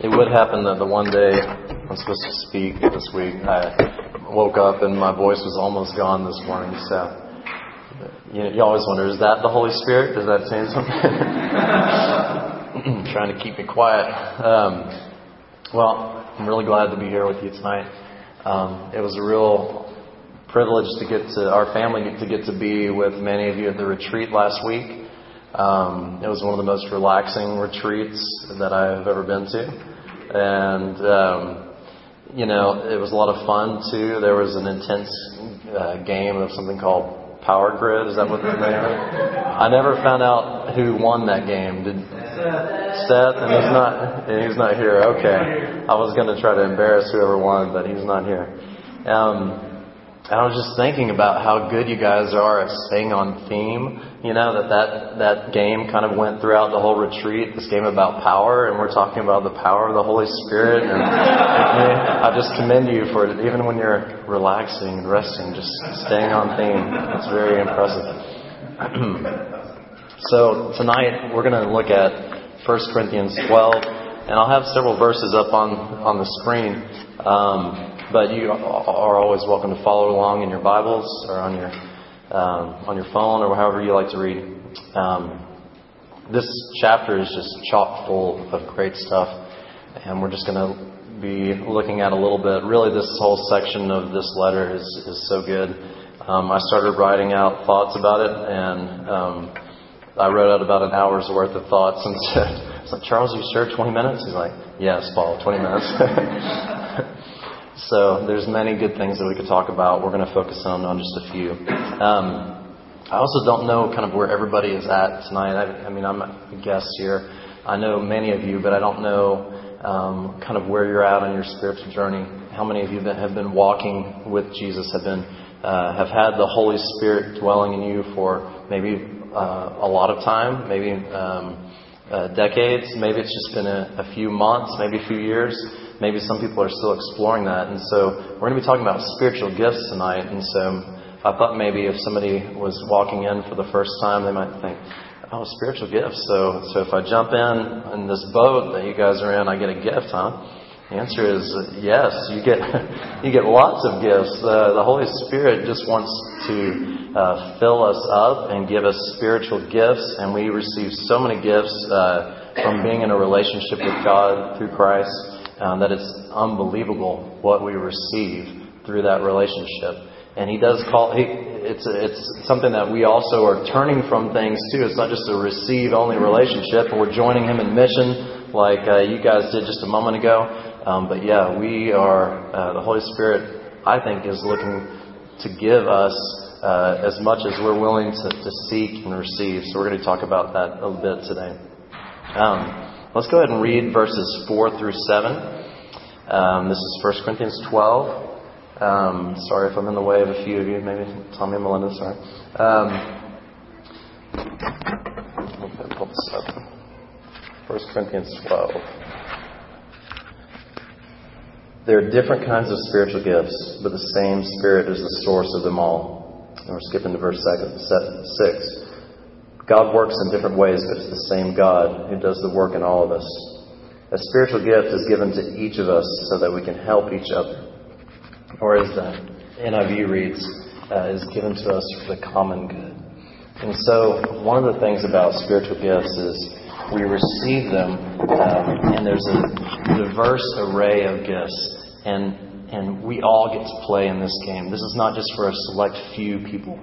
It would happen that the one day I'm supposed to speak this week, I woke up and my voice was almost gone this morning. So you, know, you always wonder, is that the Holy Spirit? Does that say something? Trying to keep me quiet. Um, well, I'm really glad to be here with you tonight. Um, it was a real privilege to get to our family to get to be with many of you at the retreat last week. Um, it was one of the most relaxing retreats that I have ever been to. And, um, you know, it was a lot of fun too. There was an intense uh, game of something called Power Grid. Is that what the name is? I never found out who won that game. Did Seth? And he's not. And he's not here. Okay. I was going to try to embarrass whoever won, but he's not here. Um, and I was just thinking about how good you guys are at staying on theme. You know, that that, that game kind of went throughout the whole retreat, this game about power, and we're talking about the power of the Holy Spirit. And I just commend you for it, even when you're relaxing and resting, just staying on theme. It's very impressive. so tonight we're going to look at 1 Corinthians 12, and I'll have several verses up on, on the screen. Um, but you are always welcome to follow along in your Bibles or on your um, on your phone or however you like to read. Um, this chapter is just chock full of great stuff, and we're just going to be looking at a little bit. Really, this whole section of this letter is is so good. Um, I started writing out thoughts about it, and um, I wrote out about an hour's worth of thoughts and said, "It's like Charles, you sure 20 minutes?" He's like, "Yes, Paul, 20 minutes." So there's many good things that we could talk about. We're going to focus on, on just a few. Um, I also don't know kind of where everybody is at tonight. I, I mean, I'm a guest here. I know many of you, but I don't know um, kind of where you're at on your spiritual journey. How many of you that have been walking with Jesus have been uh, have had the Holy Spirit dwelling in you for maybe uh, a lot of time, maybe um, uh, decades, maybe it's just been a, a few months, maybe a few years maybe some people are still exploring that. And so we're going to be talking about spiritual gifts tonight. And so I thought maybe if somebody was walking in for the first time, they might think, oh, spiritual gifts. So, so if I jump in in this boat that you guys are in, I get a gift, huh? The answer is yes. You get you get lots of gifts. Uh, the Holy Spirit just wants to uh, fill us up and give us spiritual gifts, and we receive so many gifts uh, from being in a relationship with God through Christ um, that it's unbelievable what we receive through that relationship. And he does call he, it's it's something that we also are turning from things too. It's not just a receive only relationship, we're joining him in mission like uh, you guys did just a moment ago. Um, but yeah, we are uh, the Holy Spirit. I think is looking to give us uh, as much as we're willing to, to seek and receive. So we're going to talk about that a little bit today. Um, Let's go ahead and read verses 4 through 7. Um, this is 1 Corinthians 12. Um, sorry if I'm in the way of a few of you, maybe Tommy and Melinda, sorry. Um, pull this up. 1 Corinthians 12. There are different kinds of spiritual gifts, but the same Spirit is the source of them all. And we're skipping to verse 6. God works in different ways, but it's the same God who does the work in all of us. A spiritual gift is given to each of us so that we can help each other. Or as the NIV reads, uh, is given to us for the common good. And so, one of the things about spiritual gifts is we receive them, um, and there's a diverse array of gifts. And, and we all get to play in this game. This is not just for a select few people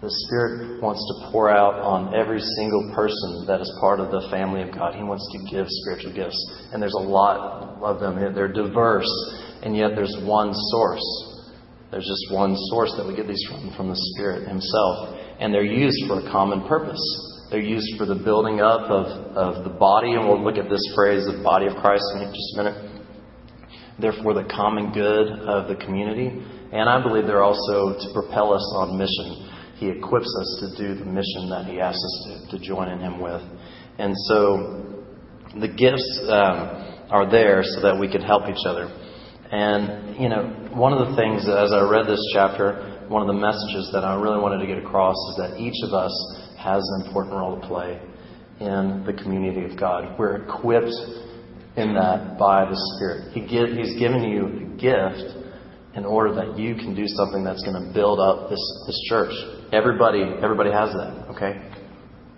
the Spirit wants to pour out on every single person that is part of the family of God. He wants to give spiritual gifts. And there's a lot of them. They're diverse, and yet there's one source. There's just one source that we get these from, from the Spirit Himself. And they're used for a common purpose. They're used for the building up of, of the body, and we'll look at this phrase, the body of Christ, in just a minute. Therefore, the common good of the community. And I believe they're also to propel us on mission he equips us to do the mission that He asks us to, to join in Him with. And so the gifts um, are there so that we can help each other. And, you know, one of the things as I read this chapter, one of the messages that I really wanted to get across is that each of us has an important role to play in the community of God. We're equipped in that by the Spirit. He give, he's given you a gift in order that you can do something that's going to build up this, this church. Everybody, everybody has that, okay?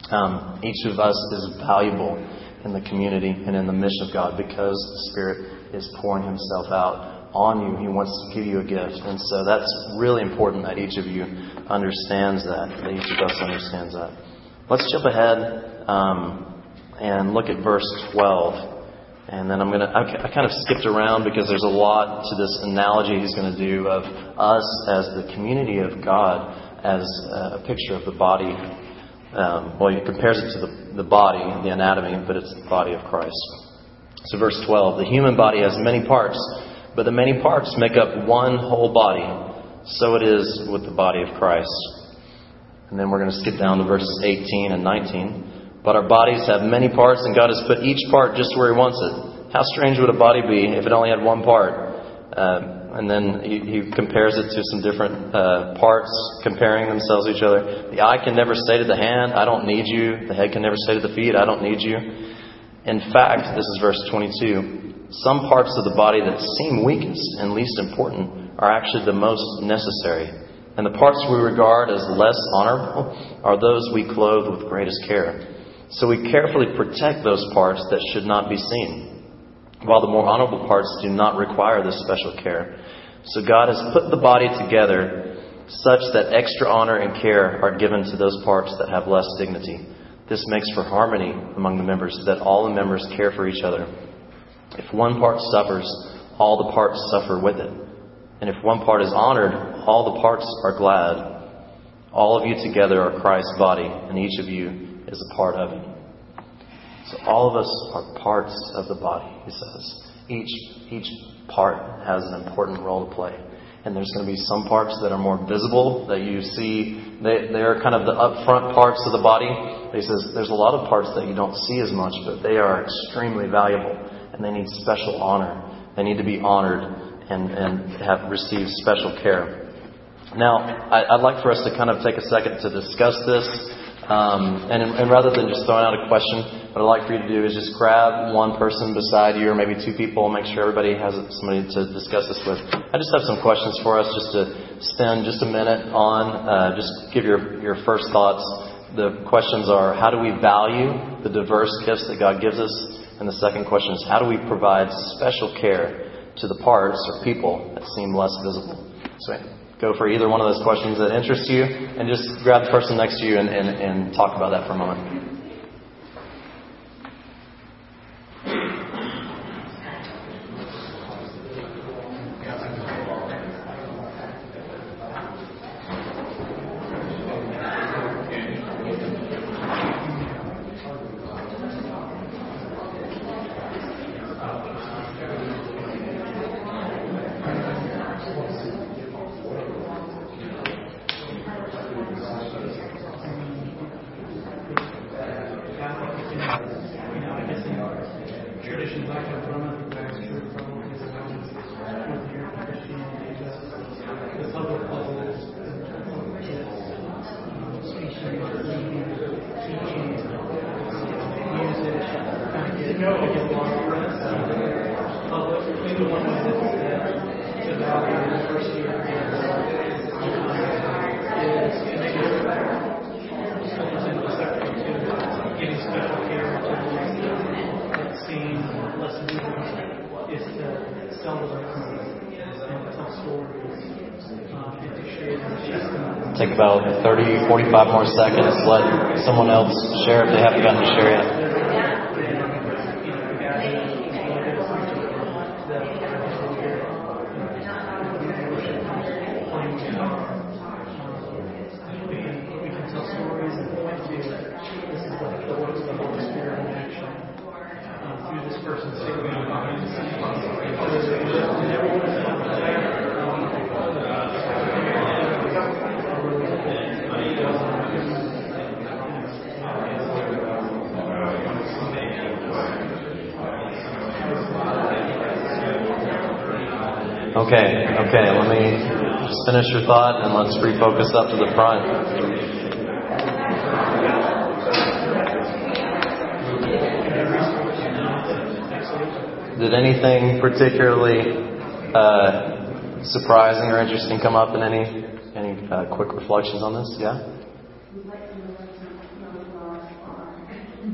Um, each of us is valuable in the community and in the mission of God because the Spirit is pouring Himself out on you. He wants to give you a gift. And so that's really important that each of you understands that, that each of us understands that. Let's jump ahead um, and look at verse 12. And then I'm going to, I kind of skipped around because there's a lot to this analogy he's going to do of us as the community of God as a picture of the body. Um, well, he compares it to the, the body, the anatomy, but it's the body of Christ. So, verse 12 the human body has many parts, but the many parts make up one whole body. So it is with the body of Christ. And then we're going to skip down to verses 18 and 19. But our bodies have many parts, and God has put each part just where He wants it. How strange would a body be if it only had one part? Uh, and then he, he compares it to some different uh, parts, comparing themselves to each other. The eye can never say to the hand, I don't need you. The head can never say to the feet, I don't need you. In fact, this is verse 22, some parts of the body that seem weakest and least important are actually the most necessary. And the parts we regard as less honorable are those we clothe with greatest care. So we carefully protect those parts that should not be seen while the more honorable parts do not require this special care. So God has put the body together such that extra honor and care are given to those parts that have less dignity. This makes for harmony among the members, so that all the members care for each other. If one part suffers, all the parts suffer with it. And if one part is honored, all the parts are glad. All of you together are Christ's body, and each of you is a part of it. So all of us are parts of the body, he says. Each, each part has an important role to play. And there's going to be some parts that are more visible that you see. They, they're kind of the upfront parts of the body. He says there's a lot of parts that you don't see as much, but they are extremely valuable and they need special honor. They need to be honored and, and have received special care. Now, I, I'd like for us to kind of take a second to discuss this. Um, and, and rather than just throwing out a question, what I'd like for you to do is just grab one person beside you, or maybe two people, make sure everybody has somebody to discuss this with. I just have some questions for us, just to spend just a minute on. Uh, just give your your first thoughts. The questions are: How do we value the diverse gifts that God gives us? And the second question is: How do we provide special care to the parts or people that seem less visible? So go for either one of those questions that interest you and just grab the person next to you and, and, and talk about that for a moment. Take about 30, 45 more seconds. Let someone else share if they haven't gotten to share yet. Okay, okay, let me just finish your thought and let's refocus up to the front. did anything particularly uh, surprising or interesting come up in any any uh, quick reflections on this? Yeah.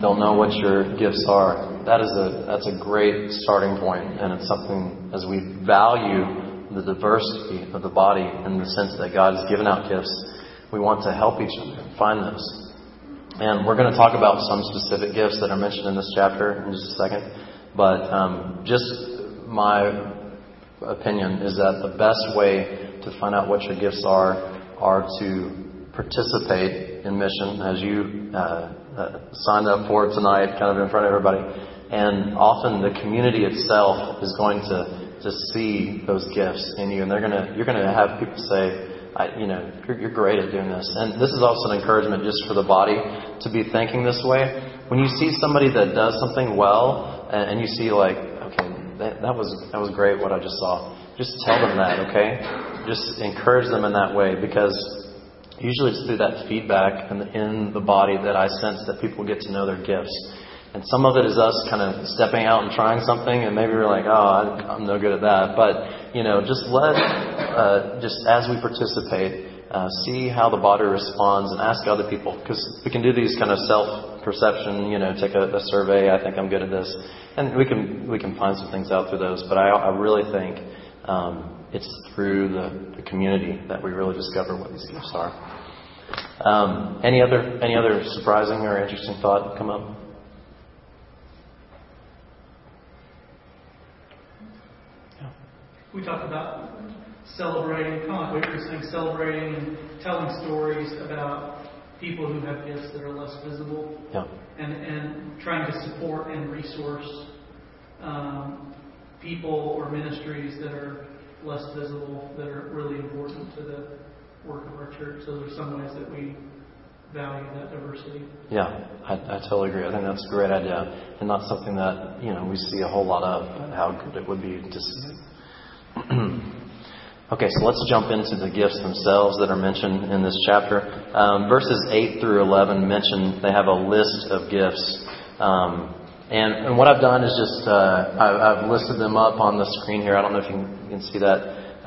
Don't know what your gifts are. That is a that's a great starting point, and it's something as we value the diversity of the body in the sense that God has given out gifts, we want to help each other find those. And we're going to talk about some specific gifts that are mentioned in this chapter in just a second. But um, just my opinion is that the best way to find out what your gifts are are to participate in mission as you uh, uh, signed up for tonight, kind of in front of everybody. And often the community itself is going to to see those gifts in you, and they're gonna you're gonna have people say, I, you know, you're, you're great at doing this. And this is also an encouragement just for the body to be thinking this way. When you see somebody that does something well, and, and you see like, okay, that, that was that was great what I just saw. Just tell them that, okay? Just encourage them in that way because usually it's through that feedback in the, in the body that I sense that people get to know their gifts. And some of it is us kind of stepping out and trying something, and maybe we're like, oh, I'm no good at that. But, you know, just let, uh, just as we participate, uh, see how the body responds and ask other people. Because we can do these kind of self perception, you know, take a, a, survey, I think I'm good at this. And we can, we can find some things out through those. But I, I really think um, it's through the, the community that we really discover what these gifts are. Um, any other any other surprising or interesting thought come up? We talked about celebrating, kind of like what you were saying, celebrating and telling stories about people who have gifts that are less visible, yeah. and and trying to support and resource um, people or ministries that are less visible that are really important to the work of our church. So there's some ways that we value that diversity. Yeah, I, I totally agree. I think that's a great idea, and not something that you know we see a whole lot of. How good it would be to see okay, so let's jump into the gifts themselves that are mentioned in this chapter. Um, verses 8 through 11 mention they have a list of gifts. Um, and, and, what I've done is just, uh, I, have listed them up on the screen here. I don't know if you can, you can see that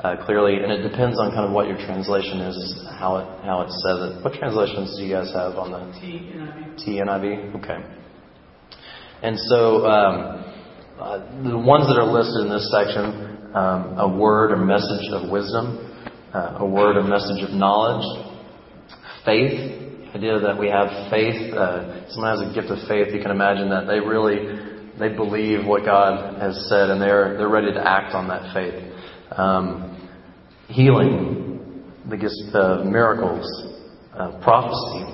uh, clearly. And it depends on kind of what your translation is, how it, how it says it. What translations do you guys have on the TNIV? TNIV? Okay. And so um, uh, the ones that are listed in this section um, a word or message of wisdom, uh, a word or message of knowledge, faith. The idea that we have faith. Uh, someone has a gift of faith. You can imagine that they really they believe what God has said, and they're they're ready to act on that faith. Um, healing, the gift of miracles, uh, prophecy.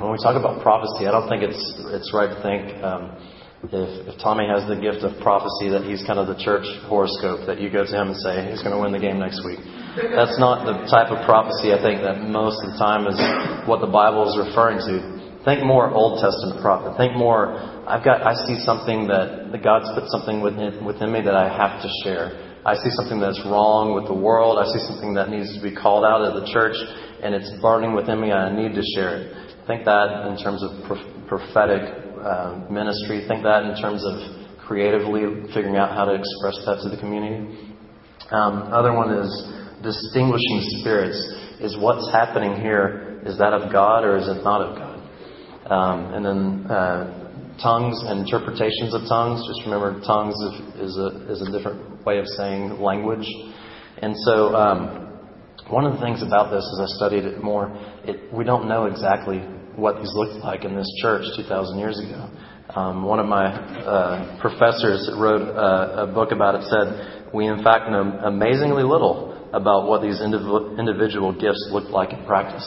When we talk about prophecy, I don't think it's it's right to think. Um, if, if Tommy has the gift of prophecy that he's kind of the church horoscope, that you go to him and say, he's going to win the game next week. That's not the type of prophecy I think that most of the time is what the Bible is referring to. Think more Old Testament prophet. Think more, I've got, I see something that, that God's put something within, within me that I have to share. I see something that's wrong with the world. I see something that needs to be called out of the church, and it's burning within me, I need to share it. Think that in terms of prophetic uh, ministry. Think that in terms of creatively figuring out how to express that to the community. Um, other one is distinguishing spirits. Is what's happening here is that of God or is it not of God? Um, and then uh, tongues and interpretations of tongues. Just remember, tongues is a is a different way of saying language. And so, um, one of the things about this, as I studied it more, it, we don't know exactly what these looked like in this church 2,000 years ago. Um, one of my uh, professors wrote a, a, book about it said, We in fact know amazingly little about what these indiv- individual gifts looked like in practice.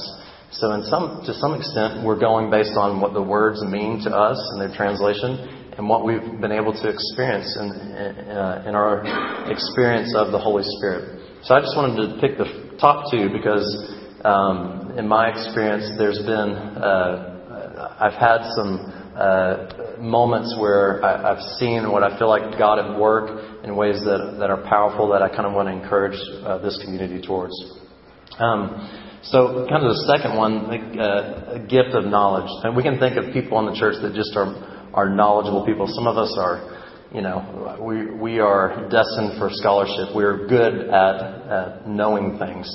So, in some, to some extent, we're going based on what the words mean to us and their translation and what we've been able to experience in, in, uh, in our experience of the Holy Spirit. So, I just wanted to pick the top two because um, in my experience, there's been, uh, I've had some uh, moments where I, have seen what I feel like God at work in ways that, that are powerful that I kind of want to encourage uh, this community towards. Um, so, kind of the second one, uh, a gift of knowledge. And we can think of people in the church that just are, are knowledgeable people. Some of us are you know, we, we are destined for scholarship. We're good at, at knowing things.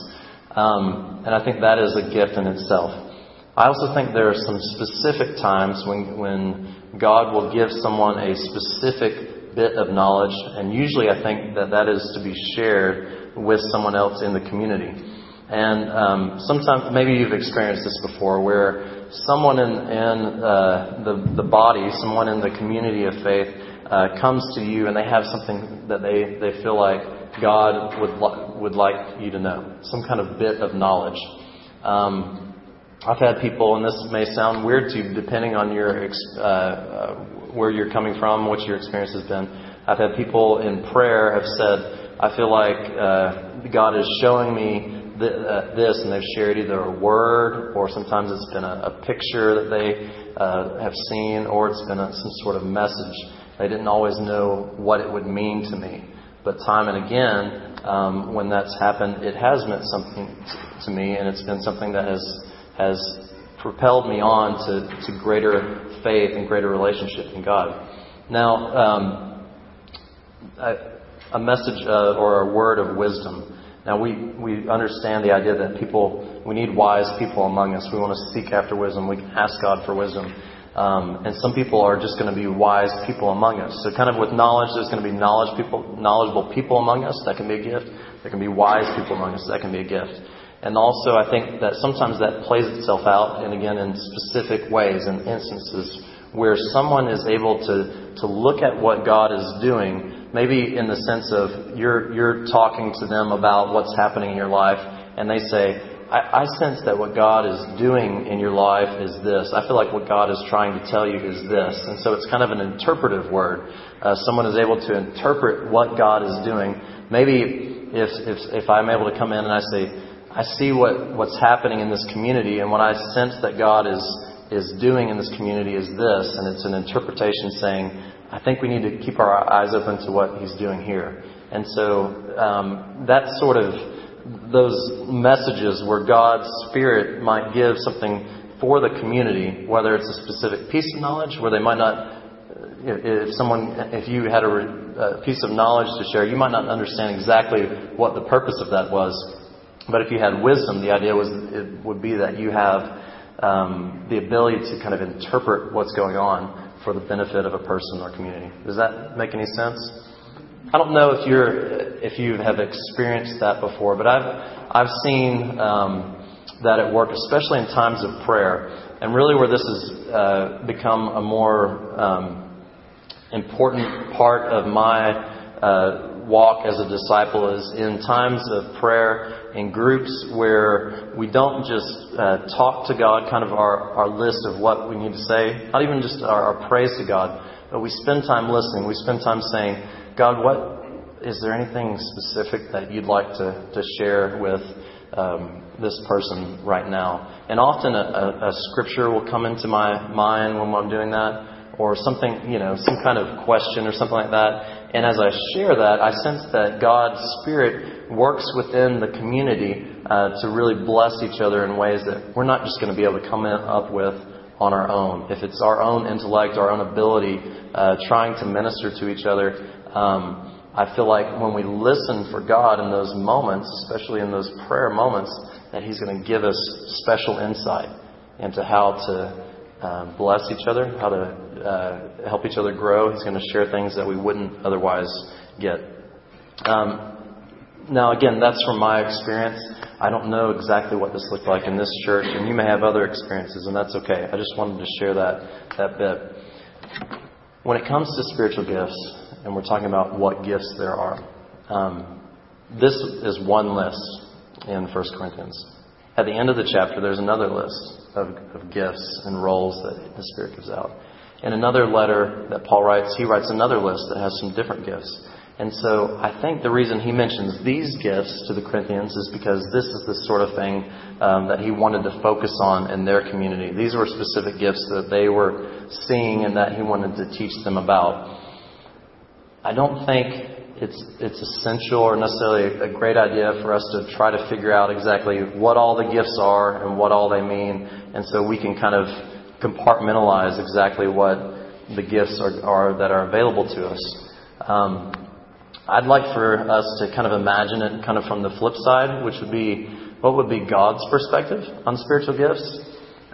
Um, and I think that is a gift in itself. I also think there are some specific times when, when God will give someone a specific bit of knowledge, and usually I think that that is to be shared with someone else in the community. And um, sometimes, maybe you've experienced this before, where someone in, in uh, the, the body, someone in the community of faith, uh, comes to you and they have something that they, they feel like God would, li- would like you to know, some kind of bit of knowledge. Um, I've had people, and this may sound weird to you, depending on your uh, uh, where you're coming from, what your experience has been. I've had people in prayer have said, "I feel like uh, God is showing me th- uh, this," and they've shared either a word, or sometimes it's been a, a picture that they uh, have seen, or it's been a, some sort of message. They didn't always know what it would mean to me. But time and again, um, when that's happened, it has meant something to me, and it's been something that has has propelled me on to, to greater faith and greater relationship in God. Now, um, a, a, message uh, or a word of wisdom. Now, we, we understand the idea that people, we need wise people among us. We want to seek after wisdom. We can ask God for wisdom. Um, and some people are just going to be wise people among us. So, kind of with knowledge, there's going to be knowledge people, knowledgeable people among us. That can be a gift. There can be wise people among us. That can be a gift. And also, I think that sometimes that plays itself out, and again, in specific ways and instances where someone is able to, to look at what God is doing, maybe in the sense of you're, you're talking to them about what's happening in your life, and they say, I, I sense that what God is doing in your life is this. I feel like what God is trying to tell you is this. And so it's kind of an interpretive word. Uh, someone is able to interpret what God is doing. Maybe if, if, if I'm able to come in and I say, I see what, what's happening in this community, and what I sense that God is, is doing in this community is this, and it's an interpretation saying, I think we need to keep our eyes open to what He's doing here. And so um, that sort of those messages where God's Spirit might give something for the community, whether it's a specific piece of knowledge where they might not, if someone, if you had a, a piece of knowledge to share, you might not understand exactly what the purpose of that was. But if you had wisdom, the idea was it would be that you have um, the ability to kind of interpret what's going on for the benefit of a person or community. Does that make any sense? I don't know if you're if you have experienced that before, but I've I've seen um, that at work, especially in times of prayer, and really where this has uh, become a more um, important part of my uh, walk as a disciple is in times of prayer in groups where we don't just uh, talk to God, kind of our, our list of what we need to say, not even just our, our praise to God, but we spend time listening. We spend time saying, God, what is there anything specific that you'd like to, to share with um, this person right now? And often a, a, a scripture will come into my mind when I'm doing that, or something, you know, some kind of question or something like that. And as I share that, I sense that God's Spirit works within the community uh, to really bless each other in ways that we're not just going to be able to come up with on our own. If it's our own intellect, our own ability, uh, trying to minister to each other, um, I feel like when we listen for God in those moments, especially in those prayer moments, that He's going to give us special insight into how to uh, bless each other, how to uh, help each other grow. He's going to share things that we wouldn't otherwise get. Um, now, again, that's from my experience. I don't know exactly what this looked like in this church, and you may have other experiences, and that's okay. I just wanted to share that, that bit. When it comes to spiritual gifts, and we're talking about what gifts there are. Um, this is one list in 1 Corinthians. At the end of the chapter, there's another list of, of gifts and roles that the Spirit gives out. In another letter that Paul writes, he writes another list that has some different gifts. And so I think the reason he mentions these gifts to the Corinthians is because this is the sort of thing um, that he wanted to focus on in their community. These were specific gifts that they were seeing and that he wanted to teach them about. I don't think it's, it's essential or necessarily a great idea for us to try to figure out exactly what all the gifts are and what all they mean. And so we can kind of compartmentalize exactly what the gifts are, are that are available to us. Um, I'd like for us to kind of imagine it kind of from the flip side, which would be what would be God's perspective on spiritual gifts.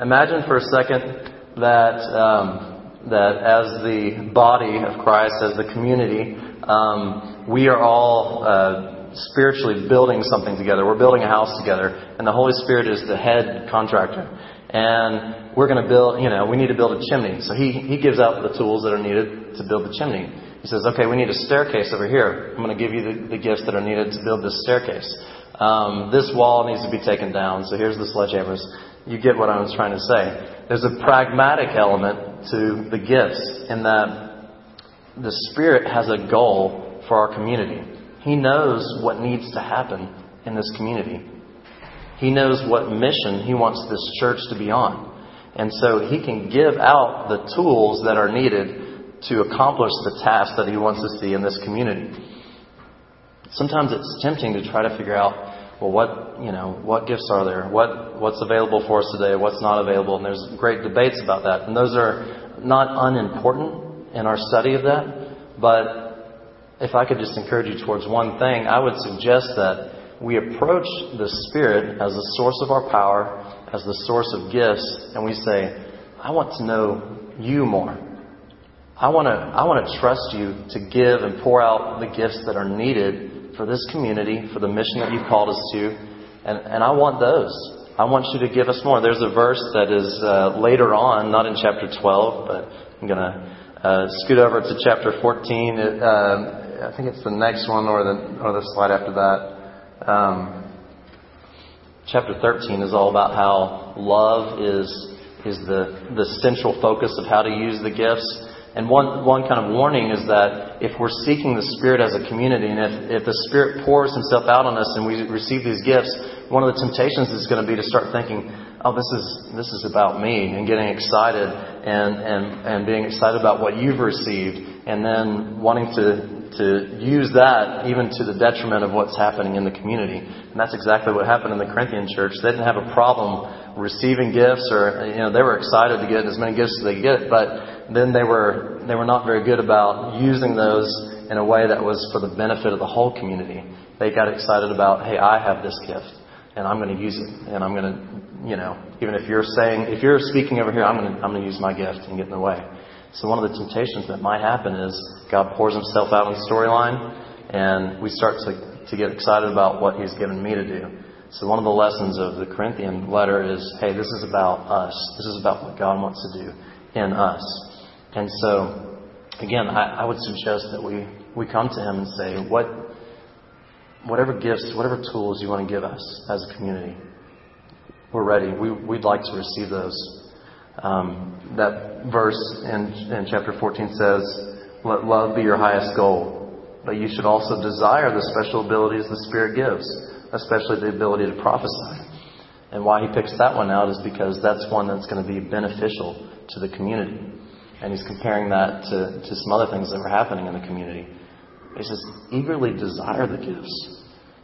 Imagine for a second that um, that as the body of Christ, as the community, um, we are all uh, spiritually building something together. We're building a house together, and the Holy Spirit is the head contractor. And we're going to build, you know, we need to build a chimney. So he, he gives out the tools that are needed to build the chimney. He says, okay, we need a staircase over here. I'm going to give you the, the gifts that are needed to build this staircase. Um, this wall needs to be taken down. So here's the sledgehammers. You get what I was trying to say. There's a pragmatic element to the gifts in that the Spirit has a goal for our community. He knows what needs to happen in this community. He knows what mission He wants this church to be on. And so He can give out the tools that are needed to accomplish the task that He wants to see in this community. Sometimes it's tempting to try to figure out, well, what you know, what gifts are there? What what's available for us today? What's not available? And there's great debates about that, and those are not unimportant in our study of that. But if I could just encourage you towards one thing, I would suggest that we approach the Spirit as the source of our power, as the source of gifts, and we say, I want to know you more. I want to I want to trust you to give and pour out the gifts that are needed for this community, for the mission that you've called us to, and and I want those. I want you to give us more. There's a verse that is uh, later on, not in chapter 12, but I'm going to uh, scoot over to chapter 14. It, uh, I think it's the next one or the or the slide after that. Um, chapter 13 is all about how love is is the the central focus of how to use the gifts. And one, one kind of warning is that if we're seeking the Spirit as a community, and if, if the Spirit pours Himself out on us and we receive these gifts, one of the temptations is going to be to start thinking, oh, this is, this is about me, and getting excited and, and, and being excited about what you've received, and then wanting to, to use that even to the detriment of what's happening in the community. And that's exactly what happened in the Corinthian church. They didn't have a problem receiving gifts or, you know, they were excited to get as many gifts as they could get, but then they were they were not very good about using those in a way that was for the benefit of the whole community. They got excited about, hey, I have this gift, and I'm going to use it, and I'm going to, you know, even if you're saying, if you're speaking over here, I'm going to, I'm going to use my gift and get in the way. So one of the temptations that might happen is God pours Himself out on the storyline, and we start to to get excited about what He's given me to do. So one of the lessons of the Corinthian letter is, hey, this is about us. This is about what God wants to do in us. And so, again, I, I would suggest that we, we come to Him and say, what, whatever gifts, whatever tools you want to give us as a community, we're ready. We, we'd like to receive those. Um, that verse in, in chapter 14 says, Let love be your highest goal, but you should also desire the special abilities the Spirit gives, especially the ability to prophesy. And why he picks that one out is because that's one that's going to be beneficial to the community. And he's comparing that to, to some other things that were happening in the community. He says, eagerly desire the gifts.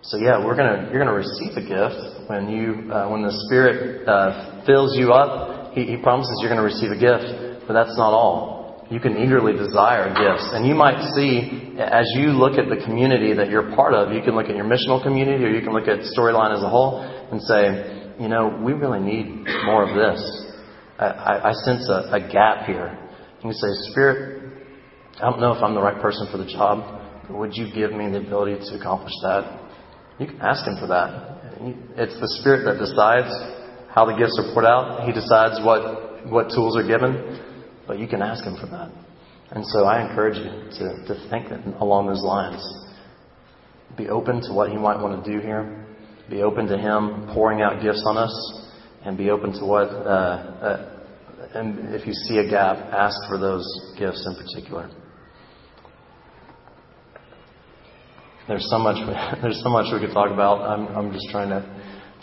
So yeah, we're gonna you're gonna receive a gift when you uh, when the Spirit uh, fills you up. He, he promises you're gonna receive a gift, but that's not all. You can eagerly desire gifts, and you might see as you look at the community that you're part of. You can look at your missional community, or you can look at Storyline as a whole, and say, you know, we really need more of this. I, I, I sense a, a gap here you say, Spirit, I don't know if I'm the right person for the job, but would you give me the ability to accomplish that? You can ask Him for that. It's the Spirit that decides how the gifts are put out. He decides what, what tools are given, but you can ask Him for that. And so I encourage you to, to think along those lines. Be open to what He might want to do here. Be open to Him pouring out gifts on us, and be open to what uh, uh, and if you see a gap, ask for those gifts in particular. There's so much. There's so much we could talk about. I'm, I'm just trying to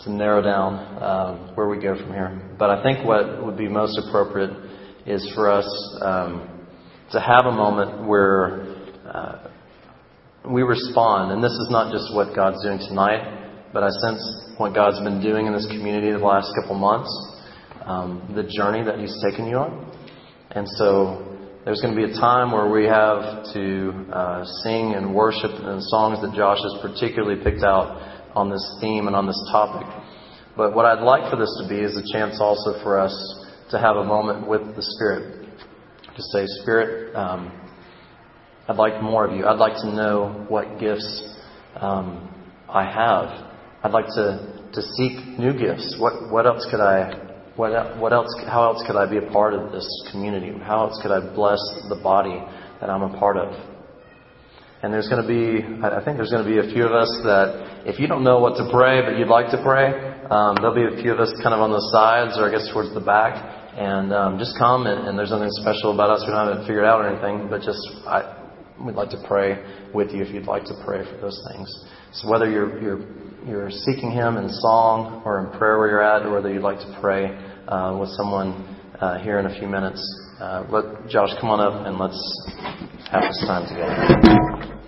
to narrow down um, where we go from here. But I think what would be most appropriate is for us um, to have a moment where uh, we respond. And this is not just what God's doing tonight, but I sense what God's been doing in this community the last couple months um, the journey that He's taken you on. And so there's going to be a time where we have to uh, sing and worship in songs that Josh has particularly picked out on this theme and on this topic. But what I'd like for this to be is a chance also for us to have a moment with the Spirit. To say, Spirit, um, I'd like more of you. I'd like to know what gifts um, I have. I'd like to, to seek new gifts. What, what else could I what, what else, how else could I be a part of this community? How else could I bless the body that I'm a part of? And there's going to be, I think there's going to be a few of us that, if you don't know what to pray, but you'd like to pray, um, there'll be a few of us kind of on the sides or I guess towards the back. And um, just come, and, and there's nothing special about us. We don't have it figured out or anything, but just I, we'd like to pray with you if you'd like to pray for those things. So whether you're, you're you're seeking Him in song or in prayer where you're at, or whether you'd like to pray uh, with someone uh, here in a few minutes, uh, let Josh come on up and let's have this time together.